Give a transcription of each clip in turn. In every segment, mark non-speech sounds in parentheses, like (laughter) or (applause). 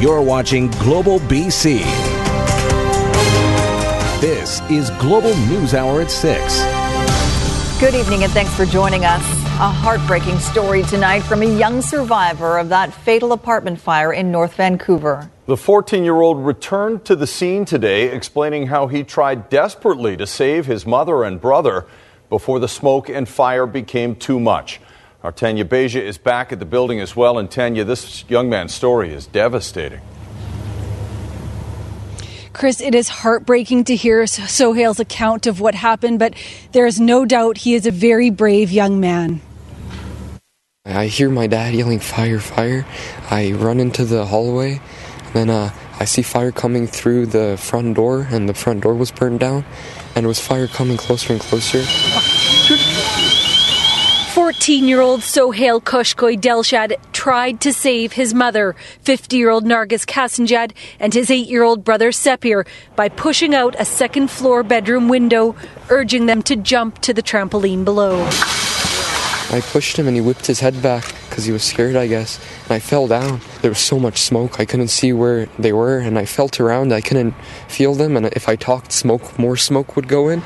You're watching Global BC. This is Global News Hour at 6. Good evening and thanks for joining us. A heartbreaking story tonight from a young survivor of that fatal apartment fire in North Vancouver. The 14 year old returned to the scene today, explaining how he tried desperately to save his mother and brother before the smoke and fire became too much. Our Tanya Beja is back at the building as well. And Tanya, this young man's story is devastating. Chris, it is heartbreaking to hear Sohail's account of what happened, but there is no doubt he is a very brave young man. I hear my dad yelling, Fire, fire. I run into the hallway, and then uh, I see fire coming through the front door, and the front door was burned down, and it was fire coming closer and closer. 14 year old Sohail Koshkoy Delshad tried to save his mother, 50 year old Nargis Kasanjad, and his 8 year old brother Sepir by pushing out a second floor bedroom window, urging them to jump to the trampoline below. I pushed him and he whipped his head back because he was scared, I guess. And I fell down. There was so much smoke, I couldn't see where they were, and I felt around. I couldn't feel them, and if I talked, smoke, more smoke would go in.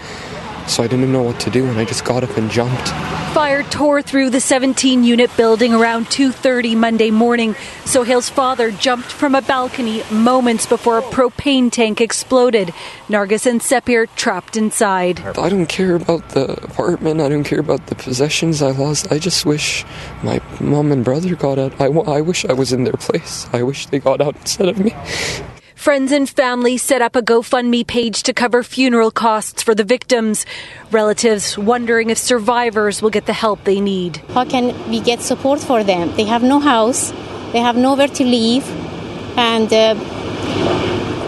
So I didn't know what to do, and I just got up and jumped. Fire tore through the 17-unit building around 2:30 Monday morning. Sohail's father jumped from a balcony moments before a propane tank exploded. Nargis and Sepir trapped inside. I don't care about the apartment. I don't care about the possessions I lost. I just wish my mom and brother got out. I, I wish I was in their place. I wish they got out instead of me. Friends and family set up a GoFundMe page to cover funeral costs for the victims. Relatives wondering if survivors will get the help they need. How can we get support for them? They have no house, they have nowhere to live, and uh,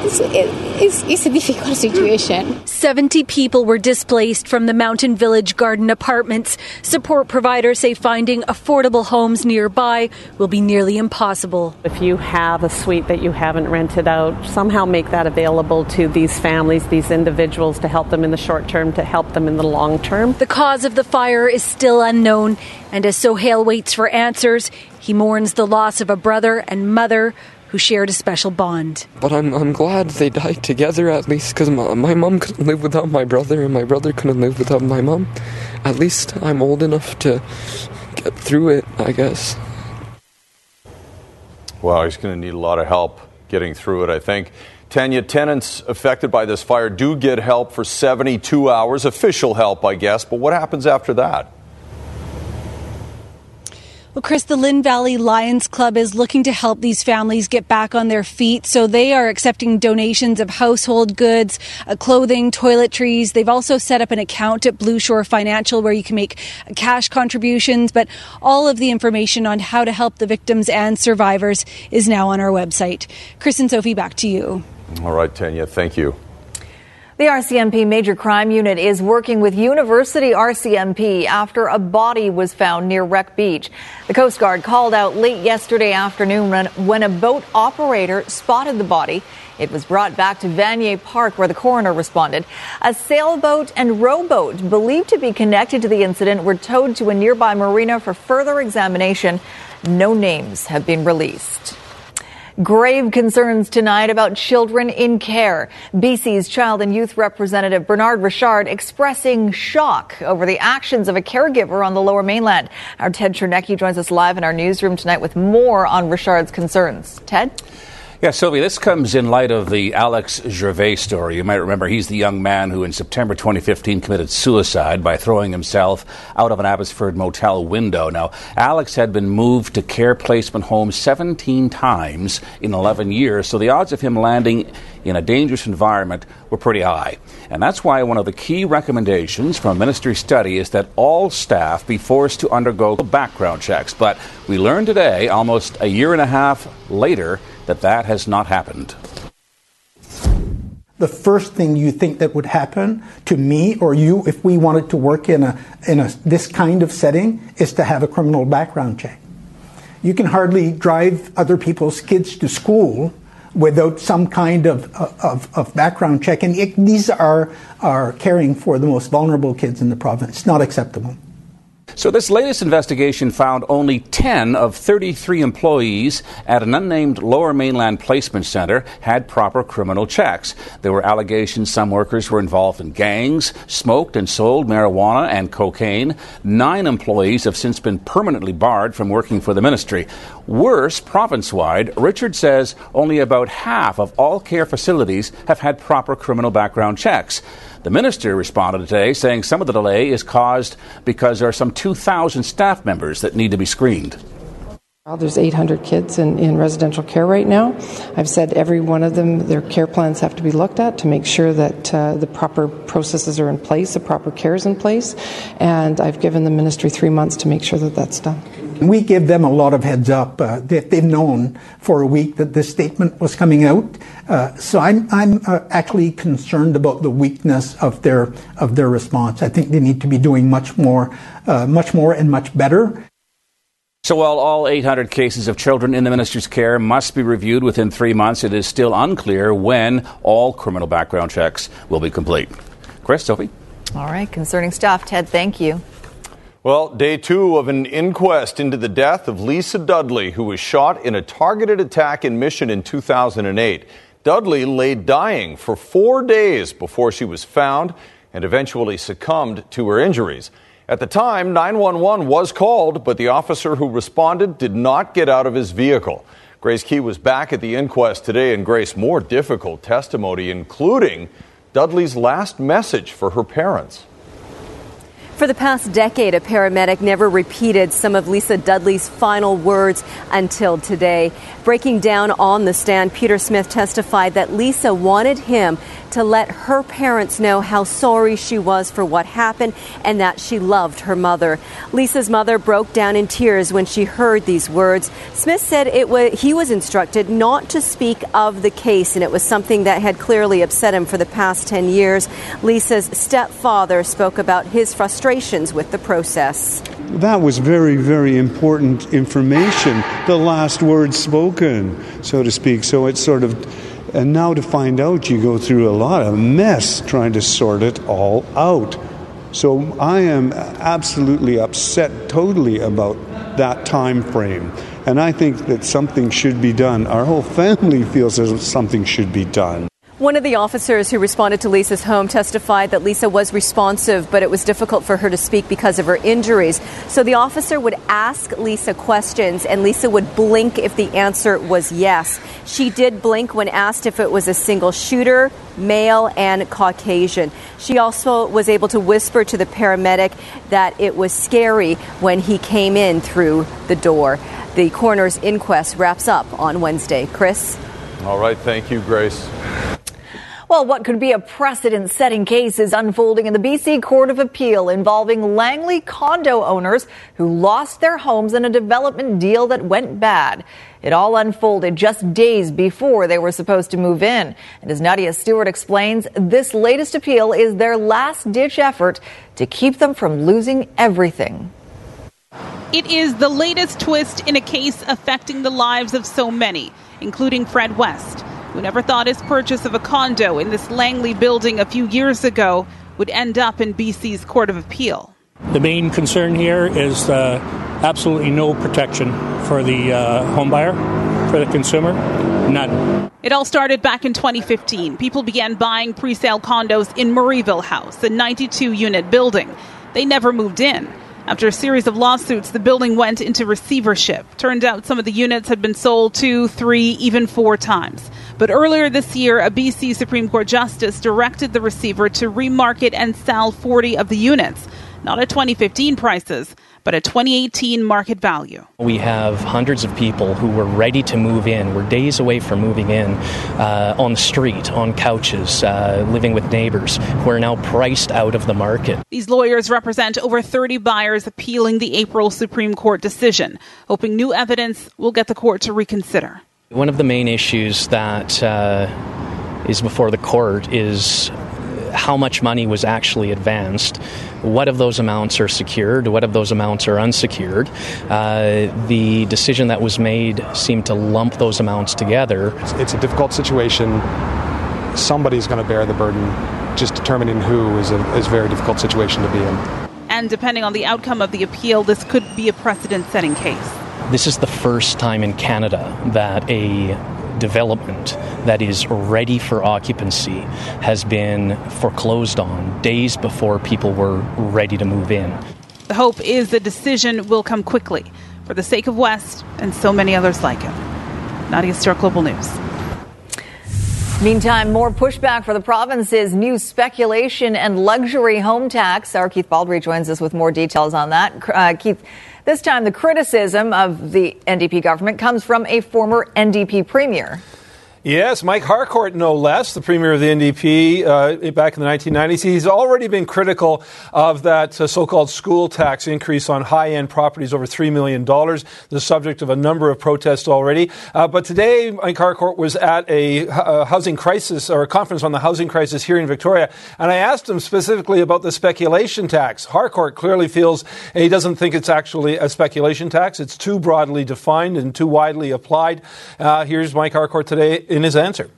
it's, it's, it's, a difficult (laughs) situation. 70 people were displaced from the Mountain Village Garden apartments. Support providers say finding affordable homes nearby will be nearly impossible. If you have a suite that you haven't rented out, somehow make that available to these families, these individuals, to help them in the short term, to help them in the long term. The cause of the fire is still unknown, and as Sohail waits for answers, he mourns the loss of a brother and mother who shared a special bond. But I'm, I'm glad they died together at least because my, my mom couldn't live without my brother and my brother couldn't live without my mom. At least I'm old enough to get through it, I guess. Well, he's going to need a lot of help getting through it, I think. Tanya, tenants affected by this fire do get help for 72 hours, official help, I guess, but what happens after that? Well, Chris, the Lynn Valley Lions Club is looking to help these families get back on their feet. So they are accepting donations of household goods, uh, clothing, toiletries. They've also set up an account at BlueShore Financial where you can make cash contributions. But all of the information on how to help the victims and survivors is now on our website. Chris and Sophie, back to you. All right, Tanya, thank you. The RCMP Major Crime Unit is working with University RCMP after a body was found near Wreck Beach. The Coast Guard called out late yesterday afternoon when a boat operator spotted the body. It was brought back to Vanier Park where the coroner responded. A sailboat and rowboat believed to be connected to the incident were towed to a nearby marina for further examination. No names have been released. Grave concerns tonight about children in care. BC's Child and Youth Representative Bernard Richard expressing shock over the actions of a caregiver on the lower mainland. Our Ted Chernecki joins us live in our newsroom tonight with more on Richard's concerns. Ted? Yeah, Sylvia, this comes in light of the Alex Gervais story. You might remember he's the young man who in September 2015 committed suicide by throwing himself out of an Abbotsford motel window. Now, Alex had been moved to care placement homes 17 times in 11 years, so the odds of him landing in a dangerous environment were pretty high. And that's why one of the key recommendations from a ministry study is that all staff be forced to undergo background checks. But we learned today, almost a year and a half later, that that has not happened. The first thing you think that would happen to me or you if we wanted to work in a in a this kind of setting is to have a criminal background check. You can hardly drive other people's kids to school without some kind of, of, of background check. And it, these are, are caring for the most vulnerable kids in the province. It's not acceptable. So, this latest investigation found only 10 of 33 employees at an unnamed lower mainland placement center had proper criminal checks. There were allegations some workers were involved in gangs, smoked and sold marijuana and cocaine. Nine employees have since been permanently barred from working for the ministry. Worse, province wide, Richard says only about half of all care facilities have had proper criminal background checks. The minister responded today saying some of the delay is caused because there are some 2,000 staff members that need to be screened. Well, there's 800 kids in, in residential care right now. I've said every one of them, their care plans have to be looked at to make sure that uh, the proper processes are in place, the proper care is in place, and I've given the ministry three months to make sure that that's done. We give them a lot of heads up. Uh, they, they've known for a week that this statement was coming out. Uh, so I'm, I'm uh, actually concerned about the weakness of their of their response. I think they need to be doing much more, uh, much more, and much better. So while all 800 cases of children in the minister's care must be reviewed within three months, it is still unclear when all criminal background checks will be complete. Chris, Sophie. All right, concerning stuff. Ted, thank you. Well, day two of an inquest into the death of Lisa Dudley, who was shot in a targeted attack in Mission in 2008. Dudley lay dying for four days before she was found and eventually succumbed to her injuries. At the time, 911 was called, but the officer who responded did not get out of his vehicle. Grace Ke was back at the inquest today, and Grace, more difficult testimony, including Dudley's last message for her parents. For the past decade, a paramedic never repeated some of Lisa Dudley's final words until today. Breaking down on the stand, Peter Smith testified that Lisa wanted him to let her parents know how sorry she was for what happened and that she loved her mother. Lisa's mother broke down in tears when she heard these words. Smith said it was, he was instructed not to speak of the case, and it was something that had clearly upset him for the past 10 years. Lisa's stepfather spoke about his frustrations with the process. That was very, very important information, the last words spoken, so to speak. So it's sort of and now to find out, you go through a lot of mess trying to sort it all out. So I am absolutely upset totally about that time frame. And I think that something should be done. Our whole family (laughs) feels that something should be done. One of the officers who responded to Lisa's home testified that Lisa was responsive, but it was difficult for her to speak because of her injuries. So the officer would ask Lisa questions, and Lisa would blink if the answer was yes. She did blink when asked if it was a single shooter, male, and Caucasian. She also was able to whisper to the paramedic that it was scary when he came in through the door. The coroner's inquest wraps up on Wednesday. Chris? All right, thank you, Grace. Well, what could be a precedent setting case is unfolding in the BC Court of Appeal involving Langley condo owners who lost their homes in a development deal that went bad. It all unfolded just days before they were supposed to move in. And as Nadia Stewart explains, this latest appeal is their last ditch effort to keep them from losing everything. It is the latest twist in a case affecting the lives of so many, including Fred West who never thought his purchase of a condo in this Langley building a few years ago would end up in BC's Court of Appeal. The main concern here is uh, absolutely no protection for the uh, homebuyer, for the consumer. None. It all started back in 2015. People began buying pre sale condos in Murrayville House, a 92 unit building. They never moved in. After a series of lawsuits, the building went into receivership. Turned out some of the units had been sold two, three, even four times. But earlier this year, a BC Supreme Court justice directed the receiver to remarket and sell 40 of the units, not at 2015 prices, but at 2018 market value. We have hundreds of people who were ready to move in, were days away from moving in, uh, on the street, on couches, uh, living with neighbors, who are now priced out of the market. These lawyers represent over 30 buyers appealing the April Supreme Court decision, hoping new evidence will get the court to reconsider. One of the main issues that uh, is before the court is how much money was actually advanced. What of those amounts are secured? What of those amounts are unsecured? Uh, the decision that was made seemed to lump those amounts together. It's a difficult situation. Somebody's going to bear the burden. Just determining who is a, is a very difficult situation to be in. And depending on the outcome of the appeal, this could be a precedent setting case. This is the first time in Canada that a development that is ready for occupancy has been foreclosed on days before people were ready to move in. The hope is the decision will come quickly for the sake of West and so many others like it. Nadia Stewart, Global News. Meantime, more pushback for the province's new speculation and luxury home tax. Our Keith Baldry joins us with more details on that. Uh, Keith, this time the criticism of the NDP government comes from a former NDP premier. Yes, Mike Harcourt, no less, the premier of the NDP uh, back in the 1990s. He's already been critical of that uh, so called school tax increase on high end properties over $3 million, the subject of a number of protests already. Uh, but today, Mike Harcourt was at a, a, housing crisis or a conference on the housing crisis here in Victoria, and I asked him specifically about the speculation tax. Harcourt clearly feels he doesn't think it's actually a speculation tax, it's too broadly defined and too widely applied. Uh, here's Mike Harcourt today in his answer?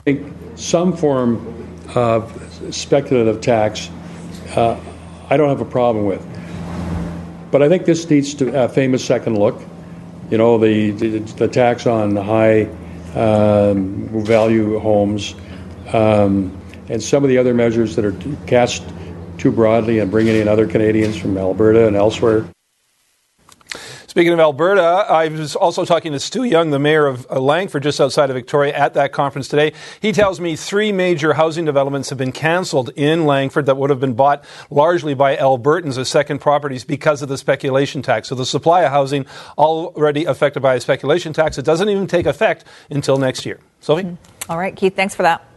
I think some form of speculative tax, uh, I don't have a problem with. But I think this needs to a famous second look. You know, the, the, the tax on high um, value homes um, and some of the other measures that are cast too broadly and bringing in other Canadians from Alberta and elsewhere. Speaking of Alberta, I was also talking to Stu Young, the mayor of uh, Langford, just outside of Victoria, at that conference today. He tells me three major housing developments have been cancelled in Langford that would have been bought largely by Albertans as second properties because of the speculation tax. So the supply of housing already affected by a speculation tax. It doesn't even take effect until next year. Sophie? All right, Keith, thanks for that.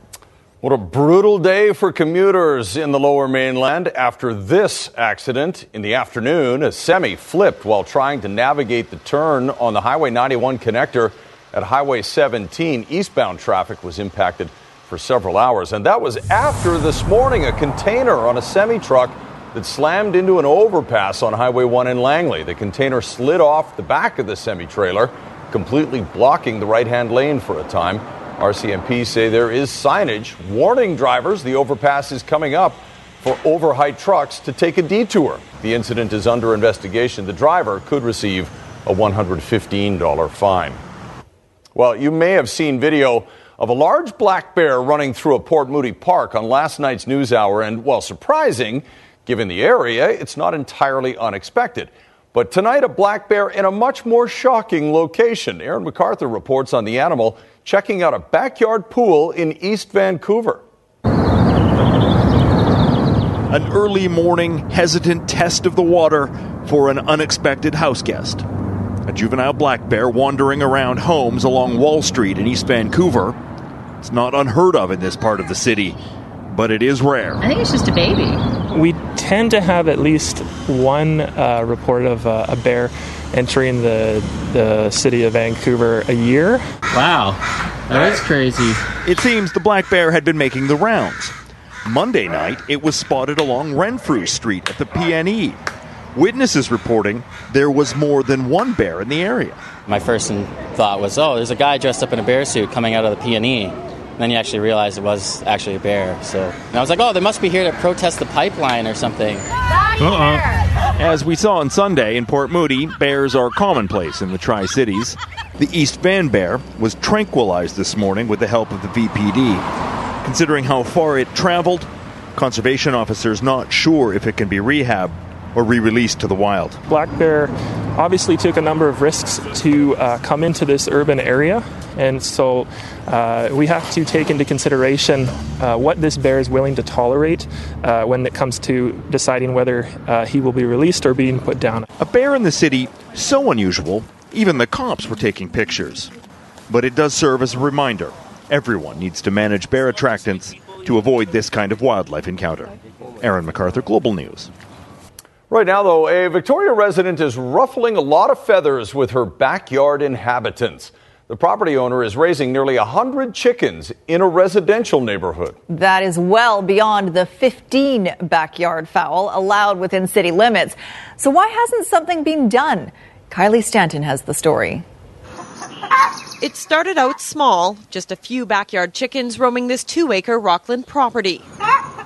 What a brutal day for commuters in the lower mainland after this accident. In the afternoon, a semi flipped while trying to navigate the turn on the Highway 91 connector at Highway 17. Eastbound traffic was impacted for several hours. And that was after this morning a container on a semi truck that slammed into an overpass on Highway 1 in Langley. The container slid off the back of the semi trailer, completely blocking the right hand lane for a time. RCMP say there is signage warning drivers the overpass is coming up for overheight trucks to take a detour. The incident is under investigation. The driver could receive a $115 fine. Well, you may have seen video of a large black bear running through a Port Moody park on last night's news hour, and while surprising, given the area, it's not entirely unexpected. But tonight, a black bear in a much more shocking location. Aaron MacArthur reports on the animal checking out a backyard pool in East Vancouver. An early morning, hesitant test of the water for an unexpected house guest. A juvenile black bear wandering around homes along Wall Street in East Vancouver. It's not unheard of in this part of the city, but it is rare. I think it's just a baby. We tend to have at least one uh, report of uh, a bear entering the, the city of Vancouver a year. Wow, that is crazy. It seems the black bear had been making the rounds. Monday night, it was spotted along Renfrew Street at the PNE. Witnesses reporting there was more than one bear in the area. My first thought was, oh, there's a guy dressed up in a bear suit coming out of the PNE. Then you actually realized it was actually a bear. So and I was like, oh, they must be here to protest the pipeline or something. Uh-uh. As we saw on Sunday in Port Moody, bears are commonplace in the Tri Cities. The East Van bear was tranquilized this morning with the help of the VPD. Considering how far it traveled, conservation officers not sure if it can be rehabbed or re released to the wild. Black bear obviously took a number of risks to uh, come into this urban area, and so uh, we have to take into consideration uh, what this bear is willing to tolerate uh, when it comes to deciding whether uh, he will be released or being put down. A bear in the city, so unusual, even the cops were taking pictures. But it does serve as a reminder everyone needs to manage bear attractants to avoid this kind of wildlife encounter. Aaron MacArthur, Global News. Right now, though, a Victoria resident is ruffling a lot of feathers with her backyard inhabitants. The property owner is raising nearly 100 chickens in a residential neighborhood. That is well beyond the 15 backyard fowl allowed within city limits. So, why hasn't something been done? Kylie Stanton has the story. It started out small, just a few backyard chickens roaming this two acre Rockland property.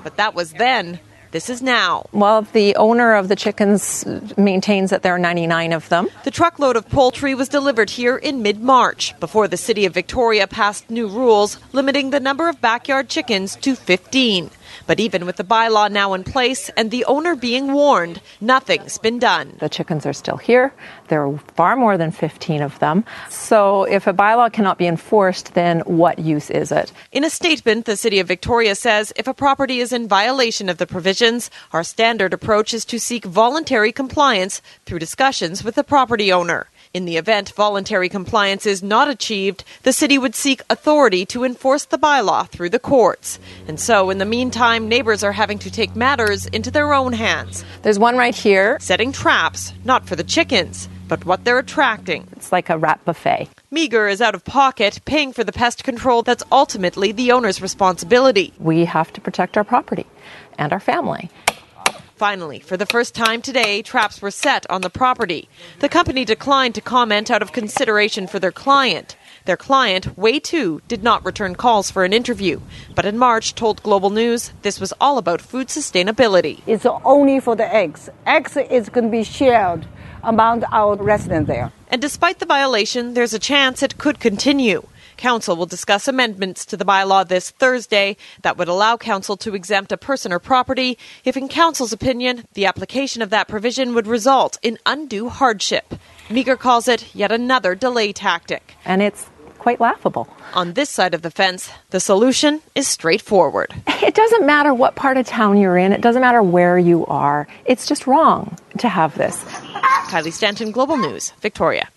But that was then. This is now. Well, the owner of the chickens maintains that there are 99 of them. The truckload of poultry was delivered here in mid March before the city of Victoria passed new rules limiting the number of backyard chickens to 15. But even with the bylaw now in place and the owner being warned, nothing's been done. The chickens are still here. There are far more than 15 of them. So if a bylaw cannot be enforced, then what use is it? In a statement, the City of Victoria says if a property is in violation of the provisions, our standard approach is to seek voluntary compliance through discussions with the property owner. In the event voluntary compliance is not achieved, the city would seek authority to enforce the bylaw through the courts. And so, in the meantime, neighbors are having to take matters into their own hands. There's one right here. Setting traps, not for the chickens, but what they're attracting. It's like a rat buffet. Meager is out of pocket, paying for the pest control that's ultimately the owner's responsibility. We have to protect our property and our family. Finally, for the first time today, traps were set on the property. The company declined to comment out of consideration for their client. Their client, Way 2, did not return calls for an interview, but in March told Global News this was all about food sustainability. It's only for the eggs. Eggs is going to be shared among our residents there. And despite the violation, there's a chance it could continue. Council will discuss amendments to the bylaw this Thursday that would allow Council to exempt a person or property if, in Council's opinion, the application of that provision would result in undue hardship. Meager calls it yet another delay tactic. And it's quite laughable. On this side of the fence, the solution is straightforward. (laughs) It doesn't matter what part of town you're in, it doesn't matter where you are. It's just wrong to have this. Kylie Stanton, Global News, Victoria.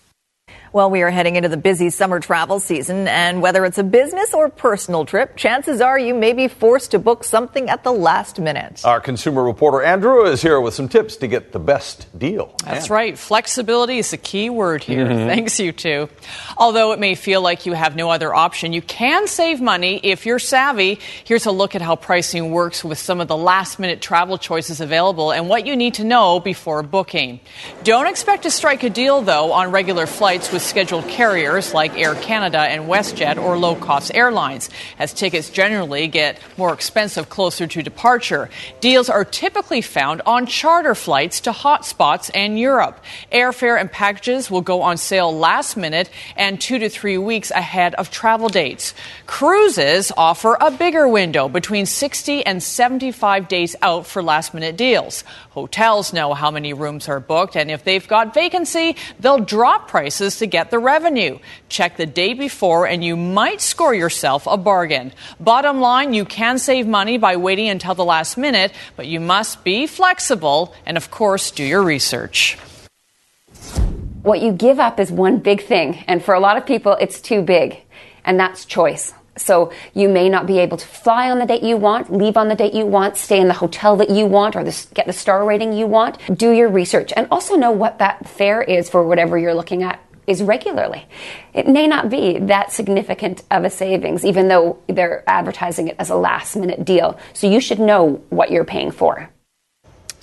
Well, we are heading into the busy summer travel season, and whether it's a business or personal trip, chances are you may be forced to book something at the last minute. Our consumer reporter Anne Drewa is here with some tips to get the best deal. That's right. Flexibility is a key word here. Mhm. Thanks, you two. Although it may feel like you have no other option, you can save money if you're savvy. Here's a look at how pricing works with some of the last minute travel choices available and what you need to know before booking. Don't expect to strike a deal, though, on regular flights with scheduled carriers like Air Canada and WestJet or low cost airlines, as tickets generally get more expensive closer to departure. Deals are typically found on charter flights to hotspots and Europe. Airfare and packages will go on sale last minute and two to three weeks ahead of travel dates. Cruises offer a bigger window between 60 and 75 days out for last minute deals. Hotels know how many rooms are booked, and if they've got vacancy, they'll drop prices to get the revenue. Check the day before, and you might score yourself a bargain. Bottom line, you can save money by waiting until the last minute, but you must be flexible and, of course, do your research. What you give up is one big thing, and for a lot of people, it's too big, and that's choice. So you may not be able to fly on the date you want, leave on the date you want, stay in the hotel that you want, or the, get the star rating you want. Do your research and also know what that fare is for whatever you're looking at is regularly. It may not be that significant of a savings, even though they're advertising it as a last minute deal. So you should know what you're paying for.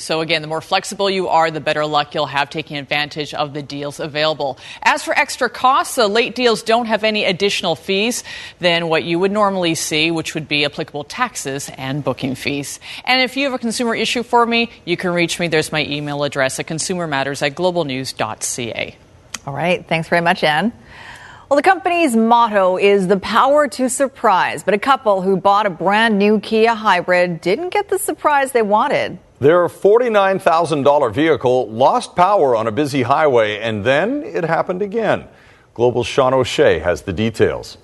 So, again, the more flexible you are, the better luck you'll have taking advantage of the deals available. As for extra costs, the late deals don't have any additional fees than what you would normally see, which would be applicable taxes and booking fees. And if you have a consumer issue for me, you can reach me. There's my email address at consumermatters at globalnews.ca. All right. Thanks very much, Anne. Well, the company's motto is the power to surprise, but a couple who bought a brand new Kia hybrid didn't get the surprise they wanted. Their $49,000 vehicle lost power on a busy highway, and then it happened again. Global Sean O'Shea has the details.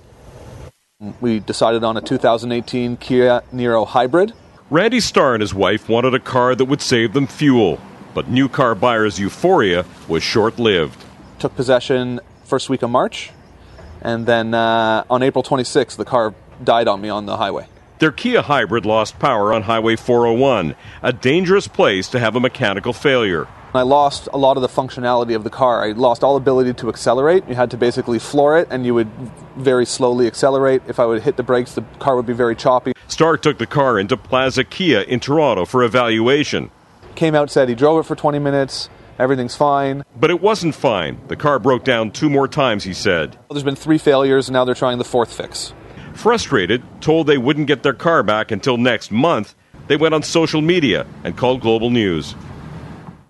We decided on a 2018 Kia Niro hybrid. Randy Starr and his wife wanted a car that would save them fuel, but new car buyers' euphoria was short lived. Took possession first week of March, and then uh, on April 26th, the car died on me on the highway. Their Kia hybrid lost power on Highway 401, a dangerous place to have a mechanical failure. I lost a lot of the functionality of the car. I lost all ability to accelerate. You had to basically floor it, and you would very slowly accelerate. If I would hit the brakes, the car would be very choppy. Starr took the car into Plaza Kia in Toronto for evaluation. Came out, said he drove it for 20 minutes. Everything's fine. But it wasn't fine. The car broke down two more times, he said. There's been three failures, and now they're trying the fourth fix. Frustrated, told they wouldn't get their car back until next month, they went on social media and called Global News.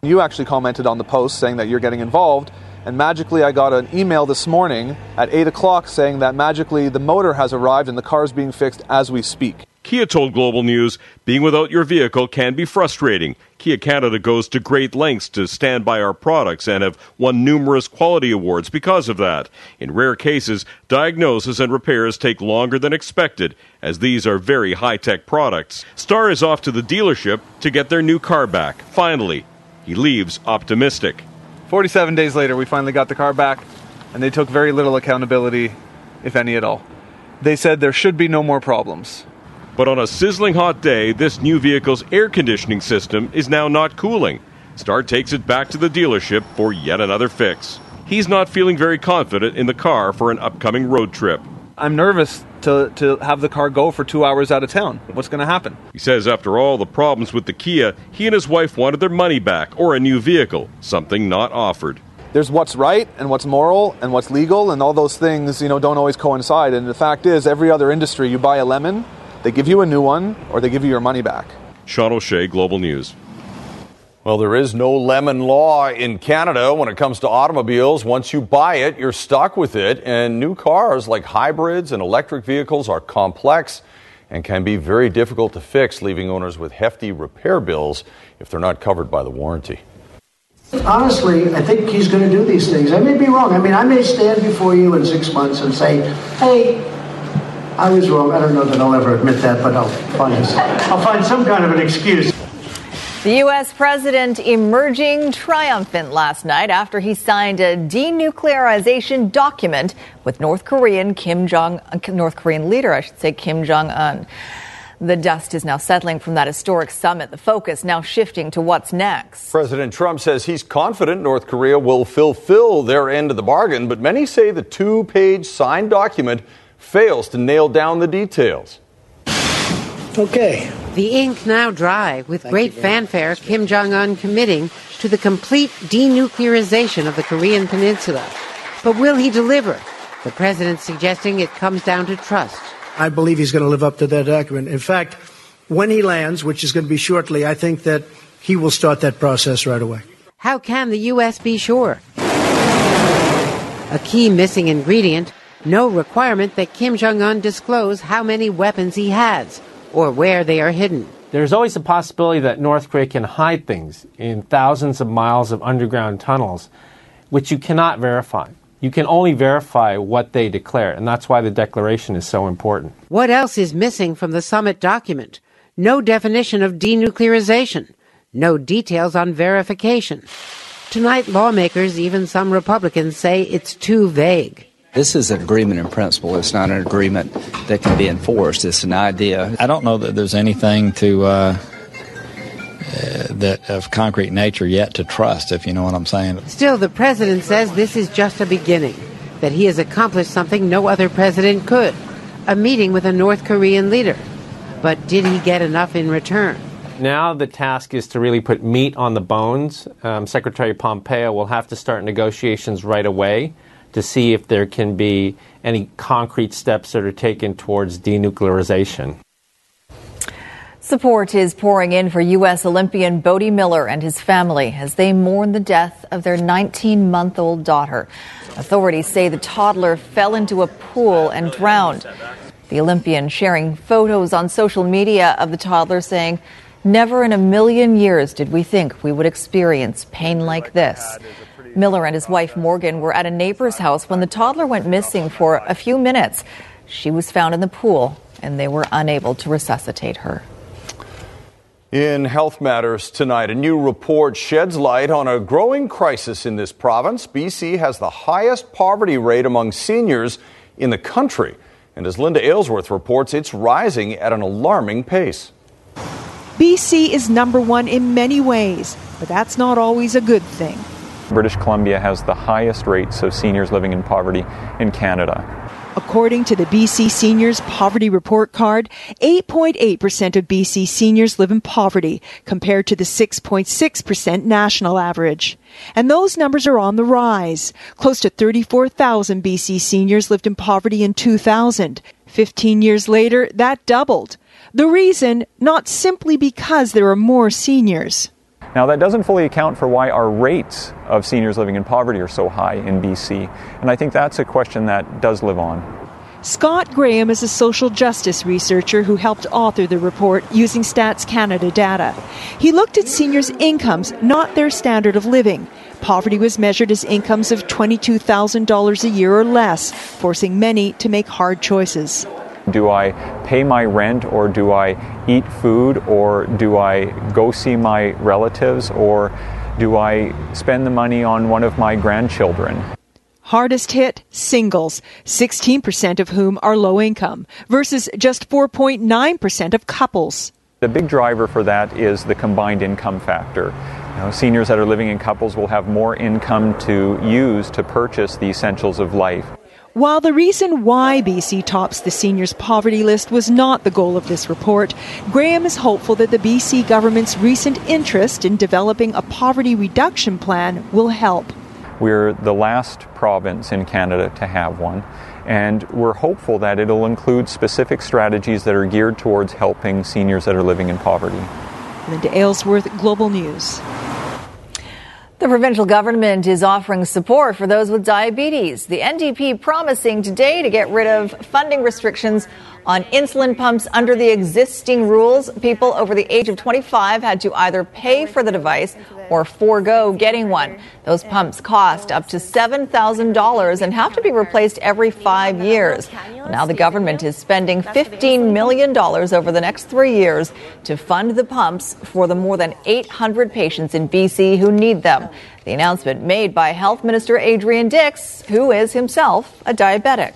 You actually commented on the post saying that you're getting involved, and magically I got an email this morning at 8 o'clock saying that magically the motor has arrived and the car is being fixed as we speak. Kia told Global News being without your vehicle can be frustrating. Kia Canada goes to great lengths to stand by our products and have won numerous quality awards because of that. In rare cases, diagnosis and repairs take longer than expected, as these are very high tech products. Starr is off to the dealership to get their new car back. Finally, he leaves optimistic. 47 days later, we finally got the car back, and they took very little accountability, if any at all. They said there should be no more problems. But on a sizzling hot day, this new vehicle's air conditioning system is now not cooling. Starr takes it back to the dealership for yet another fix. He's not feeling very confident in the car for an upcoming road trip. I'm nervous to, to have the car go for two hours out of town. What's going to happen? He says after all the problems with the Kia, he and his wife wanted their money back or a new vehicle, something not offered. There's what's right and what's moral and what's legal, and all those things, you know, don't always coincide. And the fact is, every other industry, you buy a lemon, they give you a new one, or they give you your money back. Sean O'Shea, Global News. Well, there is no lemon law in Canada when it comes to automobiles. Once you buy it, you're stuck with it. And new cars like hybrids and electric vehicles are complex and can be very difficult to fix, leaving owners with hefty repair bills if they're not covered by the warranty. Honestly, I think he's going to do these things. I may be wrong. I mean, I may stand before you in six months and say, hey, I was wrong. I don't know that I'll ever admit that, but I'll find, I'll find some kind of an excuse. The U.S. president emerging triumphant last night after he signed a denuclearization document with North Korean Kim Jong North Korean leader, I should say Kim Jong Un. The dust is now settling from that historic summit. The focus now shifting to what's next. President Trump says he's confident North Korea will fulfill their end of the bargain, but many say the two page signed document fails to nail down the details. Okay. The ink now dry, with Thank great fanfare, Kim Jong un committing to the complete denuclearization of the Korean Peninsula. But will he deliver? The president suggesting it comes down to trust. I believe he's going to live up to that document. In fact, when he lands, which is going to be shortly, I think that he will start that process right away. How can the U.S. be sure? A key missing ingredient no requirement that Kim Jong un disclose how many weapons he has or where they are hidden. There's always a possibility that North Korea can hide things in thousands of miles of underground tunnels, which you cannot verify. You can only verify what they declare, and that's why the declaration is so important. What else is missing from the summit document? No definition of denuclearization, no details on verification. Tonight, lawmakers, even some Republicans, say it's too vague. This is an agreement in principle. It's not an agreement that can be enforced. It's an idea. I don't know that there's anything to uh, uh, that of concrete nature yet to trust, if you know what I'm saying. Still, the president says this is just a beginning. That he has accomplished something no other president could: a meeting with a North Korean leader. But did he get enough in return? Now the task is to really put meat on the bones. Um, Secretary Pompeo will have to start negotiations right away to see if there can be any concrete steps that are taken towards denuclearization. Support is pouring in for U.S. Olympian Bode Miller and his family as they mourn the death of their 19 month old daughter. Authorities say the toddler fell into a pool and drowned. The Olympian sharing photos on social media of the toddler saying, Never in a million years did we think we would experience pain like this. Miller and his wife Morgan were at a neighbor's house when the toddler went missing for a few minutes. She was found in the pool and they were unable to resuscitate her. In health matters tonight, a new report sheds light on a growing crisis in this province. BC has the highest poverty rate among seniors in the country. And as Linda Aylesworth reports, it's rising at an alarming pace. BC is number one in many ways, but that's not always a good thing. British Columbia has the highest rates of seniors living in poverty in Canada. According to the BC Seniors Poverty Report Card, 8.8% of BC seniors live in poverty compared to the 6.6% national average. And those numbers are on the rise. Close to 34,000 BC seniors lived in poverty in 2000. 15 years later, that doubled. The reason, not simply because there are more seniors. Now, that doesn't fully account for why our rates of seniors living in poverty are so high in BC, and I think that's a question that does live on. Scott Graham is a social justice researcher who helped author the report using Stats Canada data. He looked at seniors' incomes, not their standard of living. Poverty was measured as incomes of $22,000 a year or less, forcing many to make hard choices. Do I pay my rent or do I eat food or do I go see my relatives or do I spend the money on one of my grandchildren? Hardest hit singles, 16% of whom are low income, versus just 4.9% of couples. The big driver for that is the combined income factor. You know, seniors that are living in couples will have more income to use to purchase the essentials of life. While the reason why BC tops the seniors poverty list was not the goal of this report, Graham is hopeful that the BC government's recent interest in developing a poverty reduction plan will help. We're the last province in Canada to have one, and we're hopeful that it'll include specific strategies that are geared towards helping seniors that are living in poverty. Linda Aylesworth, Global News. The provincial government is offering support for those with diabetes. The NDP promising today to get rid of funding restrictions on insulin pumps under the existing rules. People over the age of 25 had to either pay for the device or forego getting one. Those pumps cost up to $7,000 and have to be replaced every five years. Now the government is spending $15 million over the next three years to fund the pumps for the more than 800 patients in BC who need them. The announcement made by Health Minister Adrian Dix, who is himself a diabetic.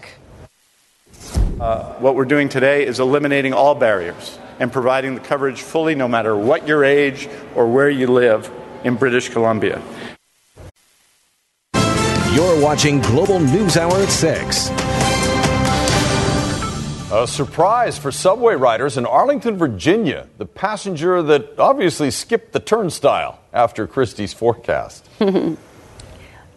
Uh, what we're doing today is eliminating all barriers and providing the coverage fully no matter what your age or where you live in British Columbia. You're watching Global News Hour at 6. A surprise for subway riders in Arlington, Virginia. The passenger that obviously skipped the turnstile after Kristi's forecast. (laughs)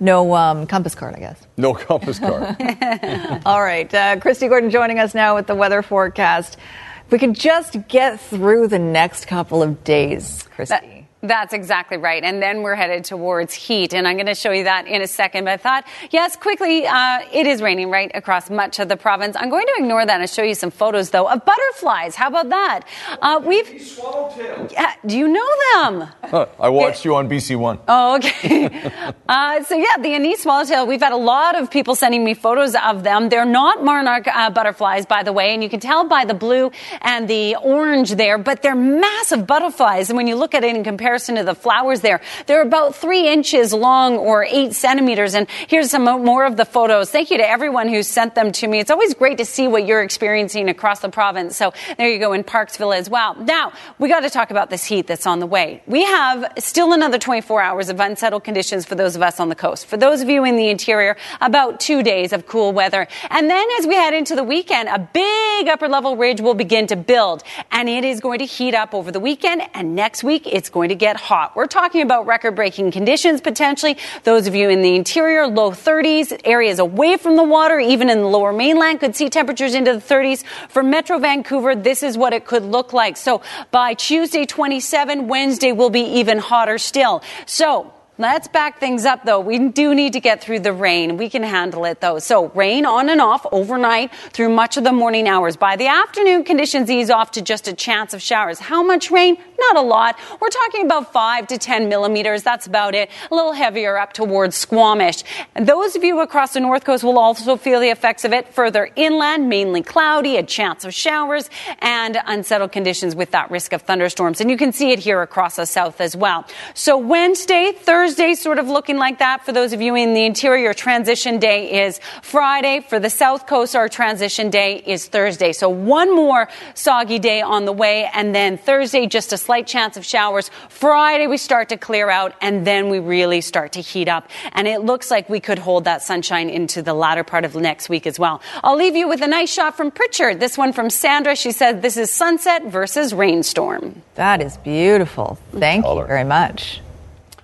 no um, compass card, I guess. No compass card. (laughs) All right. Uh, Kristi Gordon joining us now with the weather forecast. If we could just get through the next couple of days, Kristi. That- that's exactly right. And then we're headed towards heat. And I'm going to show you that in a second. But I thought, yes, quickly, uh, it is raining right across much of the province. I'm going to ignore that and show you some photos, though, of butterflies. How about that? Uh, we've. Yeah, do you know them? Huh, I watched you on BC One. Oh, okay. (laughs) uh, so, yeah, the Anise swallowtail, we've had a lot of people sending me photos of them. They're not monarch uh, butterflies, by the way. And you can tell by the blue and the orange there, but they're massive butterflies. And when you look at it in comparison, comparison to the flowers there. They're about three inches long or eight centimeters. And here's some more of the photos. Thank you to everyone who sent them to me. It's always great to see what you're experiencing across the province. So there you go in Parksville as well. Now, we got to talk about this heat that's on the way. We have still another 24 hours of unsettled conditions for those of us on the coast. For those of you in the interior, about two days of cool weather. And then as we head into the weekend, a big upper level ridge will begin to build and it is going to heat up over the weekend. And next week, it's going to get hot. We're talking about record breaking conditions potentially. Those of you in the interior, low 30s, areas away from the water, even in the lower mainland, could see temperatures into the 30s. For Metro Vancouver, this is what it could look like. So by Tuesday 27, Wednesday will be even hotter still. So Let's back things up though. We do need to get through the rain. We can handle it though. So rain on and off overnight through much of the morning hours. By the afternoon, conditions ease off to just a chance of showers. How much rain? Not a lot. We're talking about five to 10 millimeters. That's about it. A little heavier up towards Squamish. Those of you across the north coast will also feel the effects of it further inland, mainly cloudy, a chance of showers and unsettled conditions with that risk of thunderstorms. And you can see it here across the south as well. So Wednesday, Thursday, Thursday sort of looking like that for those of you in the interior. Transition day is Friday. For the South Coast, our transition day is Thursday. So one more soggy day on the way. And then Thursday, just a slight chance of showers. Friday, we start to clear out and then we really start to heat up. And it looks like we could hold that sunshine into the latter part of next week as well. I'll leave you with a nice shot from Pritchard. This one from Sandra. She said, this is sunset versus rainstorm. That is beautiful. Thank you very much.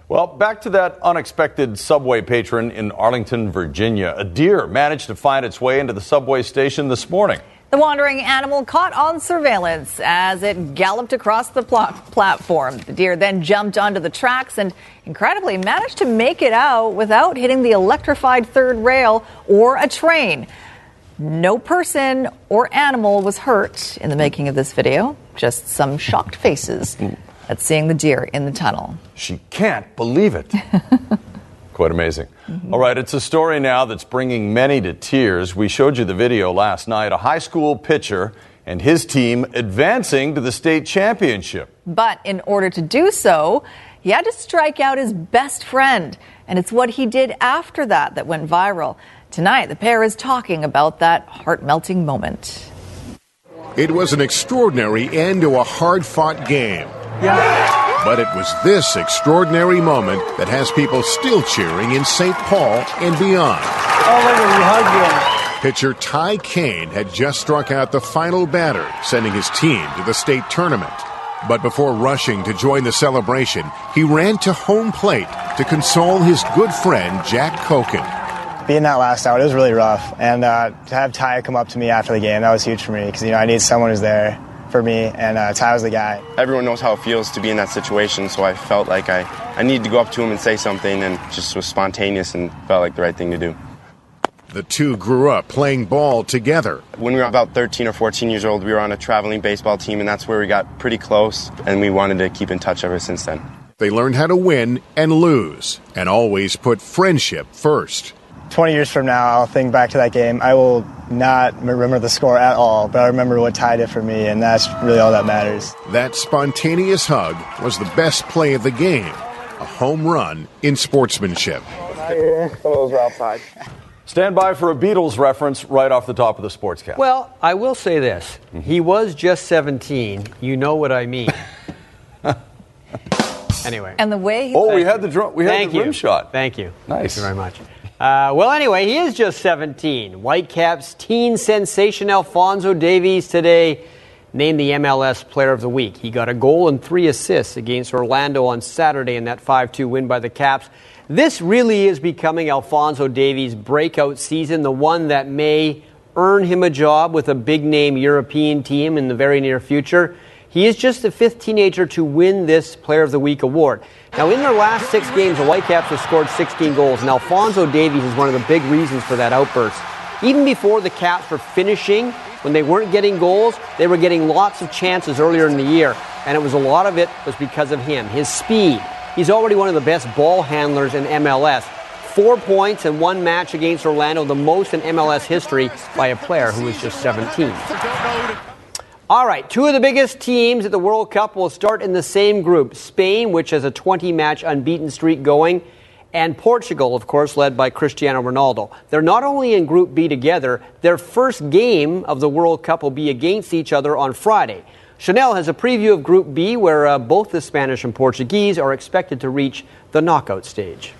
Well, back to that unexpected subway patron in Arlington, Virginia. A deer managed to find its way into the subway station this morning. The wandering animal caught on surveillance as it galloped across the pl- platform. The deer then jumped onto the tracks and incredibly managed to make it out without hitting the electrified third rail or a train. No person or animal was hurt in the making of this video, just some shocked faces mm. At seeing the deer in the tunnel. She can't believe it. (laughs) Quite amazing. Mm-hmm. All right, it's a story now that's bringing many to tears. We showed you the video last night. A high school pitcher and his team advancing to the state championship. But in order to do so, he had to strike out his best friend. And it's what he did after that that went viral. Tonight, the pair is talking about that heart melting moment. It was an extraordinary end to a hard fought game. But it was this extraordinary moment that has people still cheering in St. Paul and beyond. Oh, look at hug him. Pitcher Ty Koehn had just struck out the final batter, sending his team to the state tournament. But before rushing to join the celebration, he ran to home plate to console his good friend Jack Kocon. being that last out, it was really rough. And uh, to have Ty come up to me after the game, that was huge for me because you know I need someone who's there for me, and uh, Ty was the guy. Everyone knows how it feels to be in that situation, so I felt like I, I needed to go up to him and say something, and just was spontaneous and felt like the right thing to do. The two grew up playing ball together. When we were about 13 or 14 years old, we were on a traveling baseball team, and that's where we got pretty close, and we wanted to keep in touch ever since then. They learned how to win and lose, and always put friendship first. 20 years from now, I'll think back to that game. I will not remember the score at all, but I remember what Ty did for me, and that's really all that matters. That spontaneous hug was the best play of the game, a home run in sportsmanship. Some of those were. Stand by for a Beatles reference right off the top of the sportscast. Well, I will say this. He was just 17. You know what I mean. (laughs) anyway. And the way he Oh, we had the drum, we had Thank the you. rim shot. Thank you. Nice. Thank you very much. Uh, well, anyway, he is just 17. Whitecaps teen sensation Alfonso Davies today named the MLS Player of the Week. He got a goal and three assists against Orlando on Saturday in that 5 2 win by the Caps. This really is becoming Alfonso Davies' breakout season, the one that may earn him a job with a big name European team in the very near future. He is just the fifth teenager to win this Player of the Week award. Now, in their last six games, the Whitecaps have scored 16 goals, and Alfonso Davies is one of the big reasons for that outburst. Even before the Caps were finishing, when they weren't getting goals, they were getting lots of chances earlier in the year, and it was a lot of it was because of him, his speed. He's already one of the best ball handlers in MLS. Four points in one match against Orlando, the most in MLS history by a player who is just 17. All right, two of the biggest teams at the World Cup will start in the same group Spain, which has a 20 match unbeaten streak going, and Portugal, of course, led by Cristiano Ronaldo. They're not only in Group B together, their first game of the World Cup will be against each other on Friday. Chanel has a preview of Group B, where uh, both the Spanish and Portuguese are expected to reach the knockout stage.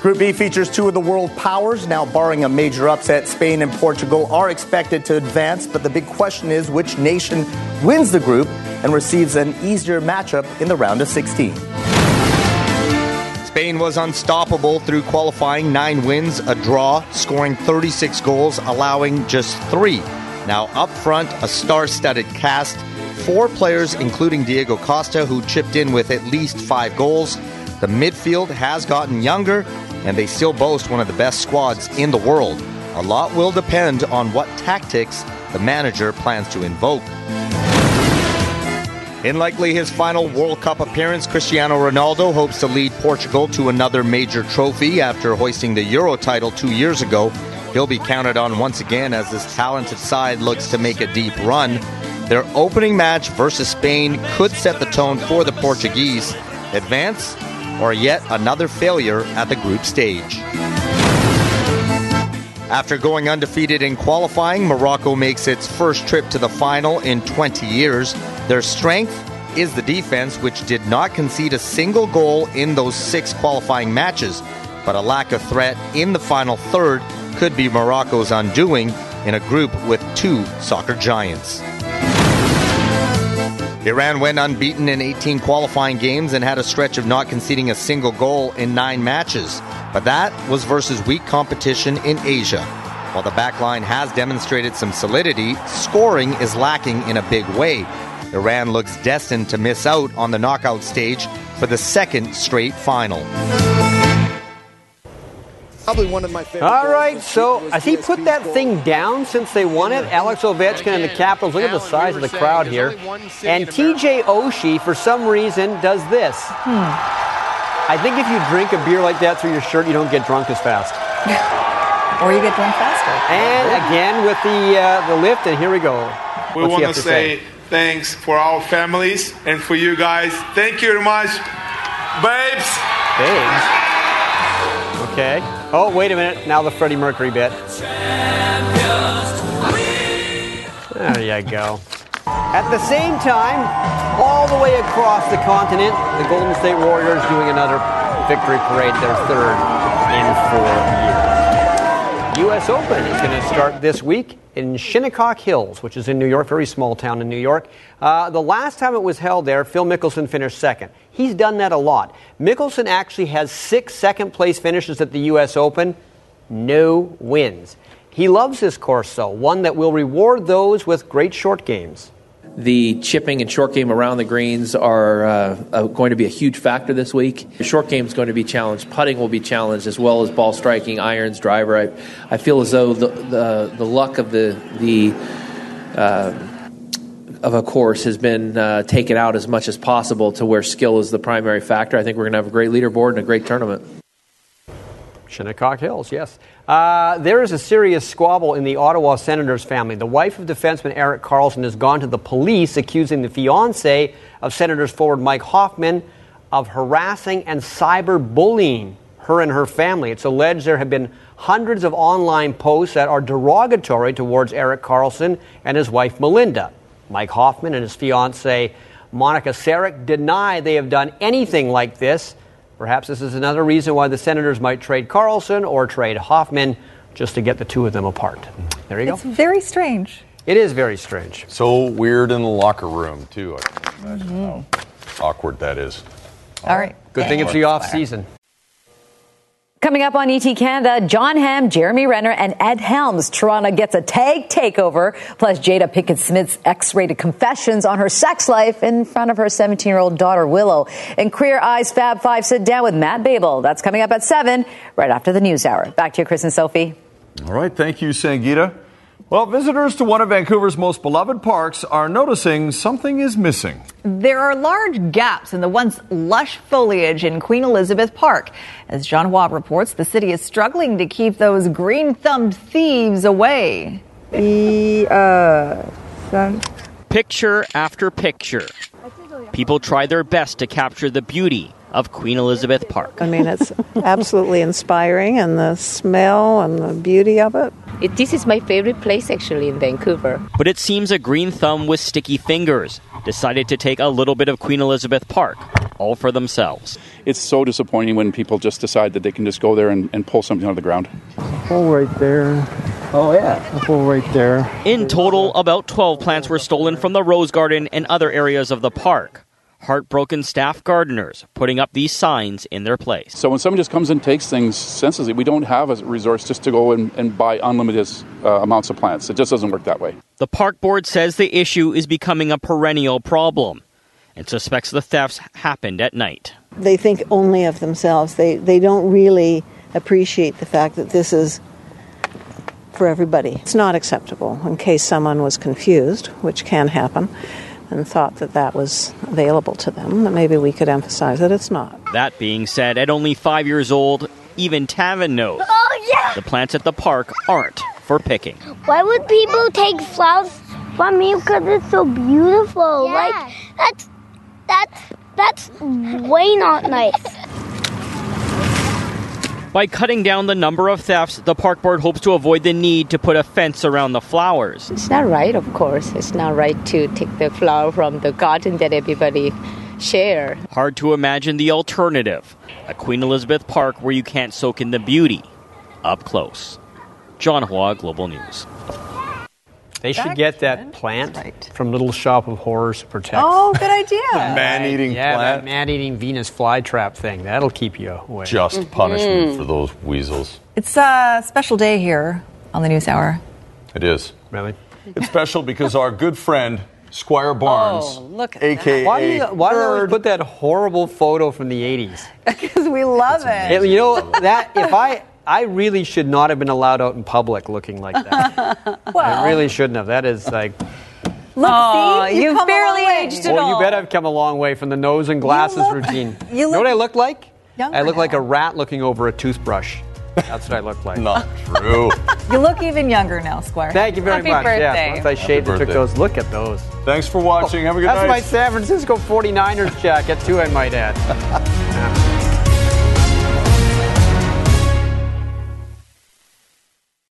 Group B features two of the world powers. Now, barring a major upset, Spain and Portugal are expected to advance. But the big question is which nation wins the group and receives an easier matchup in the round of 16. Spain was unstoppable through qualifying nine wins, a draw, scoring 36 goals, allowing just three. Now, up front, a star studded cast, four players, including Diego Costa, who chipped in with at least five goals. The midfield has gotten younger, and they still boast one of the best squads in the world. A lot will depend on what tactics the manager plans to invoke. In likely his final World Cup appearance, Cristiano Ronaldo hopes to lead Portugal to another major trophy after hoisting the Euro title two years ago. He'll be counted on once again as this talented side looks to make a deep run. Their opening match versus Spain could set the tone for the Portuguese. Advance or yet another failure at the group stage. After going undefeated in qualifying, Morocco makes its first trip to the final in 20 years. Their strength is the defense, which did not concede a single goal in those six qualifying matches. But a lack of threat in the final third could be Morocco's undoing in a group with two soccer giants. Iran went unbeaten in 18 qualifying games and had a stretch of not conceding a single goal in nine matches. But that was versus weak competition in Asia. While the backline has demonstrated some solidity, scoring is lacking in a big way. Iran looks destined to miss out on the knockout stage for the second straight final. Probably one of my favorite. All right, so has he put that thing down since they won it? Alex Ovechkin and the Capitals. Look at the size of the crowd here. And TJ Oshie, for some reason, does this. I think if you drink a beer like that through your shirt, you don't get drunk as fast. (laughs) or you get drunk faster. And again with the uh, the lift, and here we go. We want have to say thanks for our families and for you guys. Thank you very much, babes. Babes. Okay. Oh, wait a minute. Now the Freddie Mercury bit. There you go. At the same time, all the way across the continent, the Golden State Warriors doing another victory parade, their third in four years. U.S. Open is going to start this week in Shinnecock Hills, which is in New York, very small town in New York. Uh, the last time it was held there, Phil Mickelson finished second. He's done that a lot. Mickelson actually has six second place finishes at the U.S. Open, no wins. He loves this course, though, one that will reward those with great short games. The chipping and short game around the greens are uh, uh, going to be a huge factor this week. The short game is going to be challenged. Putting will be challenged as well as ball striking, irons, driver. I, I feel as though the, the, the luck of the the uh, of a course has been uh, taken out as much as possible to where skill is the primary factor. I think we're going to have a great leaderboard and a great tournament. Shinnecock Hills, yes. Uh, there is a serious squabble in the Ottawa Senators family. The wife of defenseman Erik Karlsson has gone to the police accusing the fiance of Senators forward Mike Hoffman of harassing and cyberbullying her and her family. It's alleged there have been hundreds of online posts that are derogatory towards Erik Karlsson and his wife Melinda. Mike Hoffman and his fiance Monica Sarek deny they have done anything like this. Perhaps this is another reason why the Senators might trade Karlsson or trade Hoffman just to get the two of them apart. There you It's go. It's very strange. It is very strange. So weird in the locker room, too. I can Mm-hmm. how awkward that is. All right. Good thing it's the off season. Coming up on ET Canada, Jon Hamm, Jeremy Renner, and Ed Helms. Toronto gets a tag takeover. Plus, Jada Pinkett Smith's X rated confessions on her sex life in front of her 17 year old daughter, Willow. And Queer Eyes Fab Five sit down with Matte Babel. That's coming up at 7, right after the news hour. Back to you, Chris and Sophie. All right, thank you, Sangita. Well, visitors to one of Vancouver's most beloved parks are noticing something is missing. There are large gaps in the once lush foliage in Queen Elizabeth Park. As John Hua reports, the city is struggling to keep those green thumbed thieves away. Uh, picture after picture. People try their best to capture the beauty of Queen Elizabeth Park. I mean, it's absolutely inspiring, and the smell and the beauty of it. It, this is my favorite place actually in Vancouver. But it seems a green thumb with sticky fingers decided to take a little bit of Queen Elizabeth Park, all for themselves. It's so disappointing when people just decide that they can just go there and, and pull something out of the ground. hole right there. Oh, yeah. A hole right there. In total, about 12 plants were stolen from the Rose Garden and other areas of the park. Heartbroken staff gardeners putting up these signs in their place. So when someone just comes and takes things senselessly, we don't have a resource just to go and, and buy unlimited uh, amounts of plants. It just doesn't work that way. The park board says the issue is becoming a perennial problem and suspects the thefts happened at night. They think only of themselves. They they don't really appreciate the fact that this is for everybody. It's not acceptable. In case someone was confused, which can happen, and thought that that was available to them, that maybe we could emphasize that it's not. That being said, at only five years old, even Tavin knows Oh, yeah! the plants at the park aren't for picking. Why would people take flowers from me? Because it's so beautiful. Like, that's, that's, that's way not nice. By cutting down the number of thefts, the park board hopes to avoid the need to put a fence around the flowers. It's not right, of course. It's not right to take the flower from the garden that everybody share. Hard to imagine the alternative a Queen Elizabeth Park where you can't soak in the beauty up close. John Hua, Global News. They should That's get that plant from Little Shop of Horrors to protect. Oh, good idea. (laughs) Man-eating yeah, plant. that man-eating Venus flytrap thing. That'll keep you away. Just mm-hmm. punishment for those weasels. It's a special day here on the News Hour. It is. Really? It's special because our good friend, Squire Barnes, Oh, look at aka Why do you, why do you put that horrible photo from the 80s? Because (laughs) we love it. It- you know that if I I really should not have been allowed out in public looking like that. (laughs) well, I really shouldn't have. That is like. look, Oh, see, you've come a barely aged at Oh, all. you bet I've come a long way from the nose and glasses look- routine. (laughs) you know what I look look like? younger I look like a rat looking over a toothbrush. That's what I look like. Not true. (laughs) You look even younger now, Squire. Thank you very Happy much. birthday. Yeah, once I shaved and took those, look at those. Thanks for watching. Have a good That's night. That's my San Francisco 49ers jacket, too, I might add. Yeah.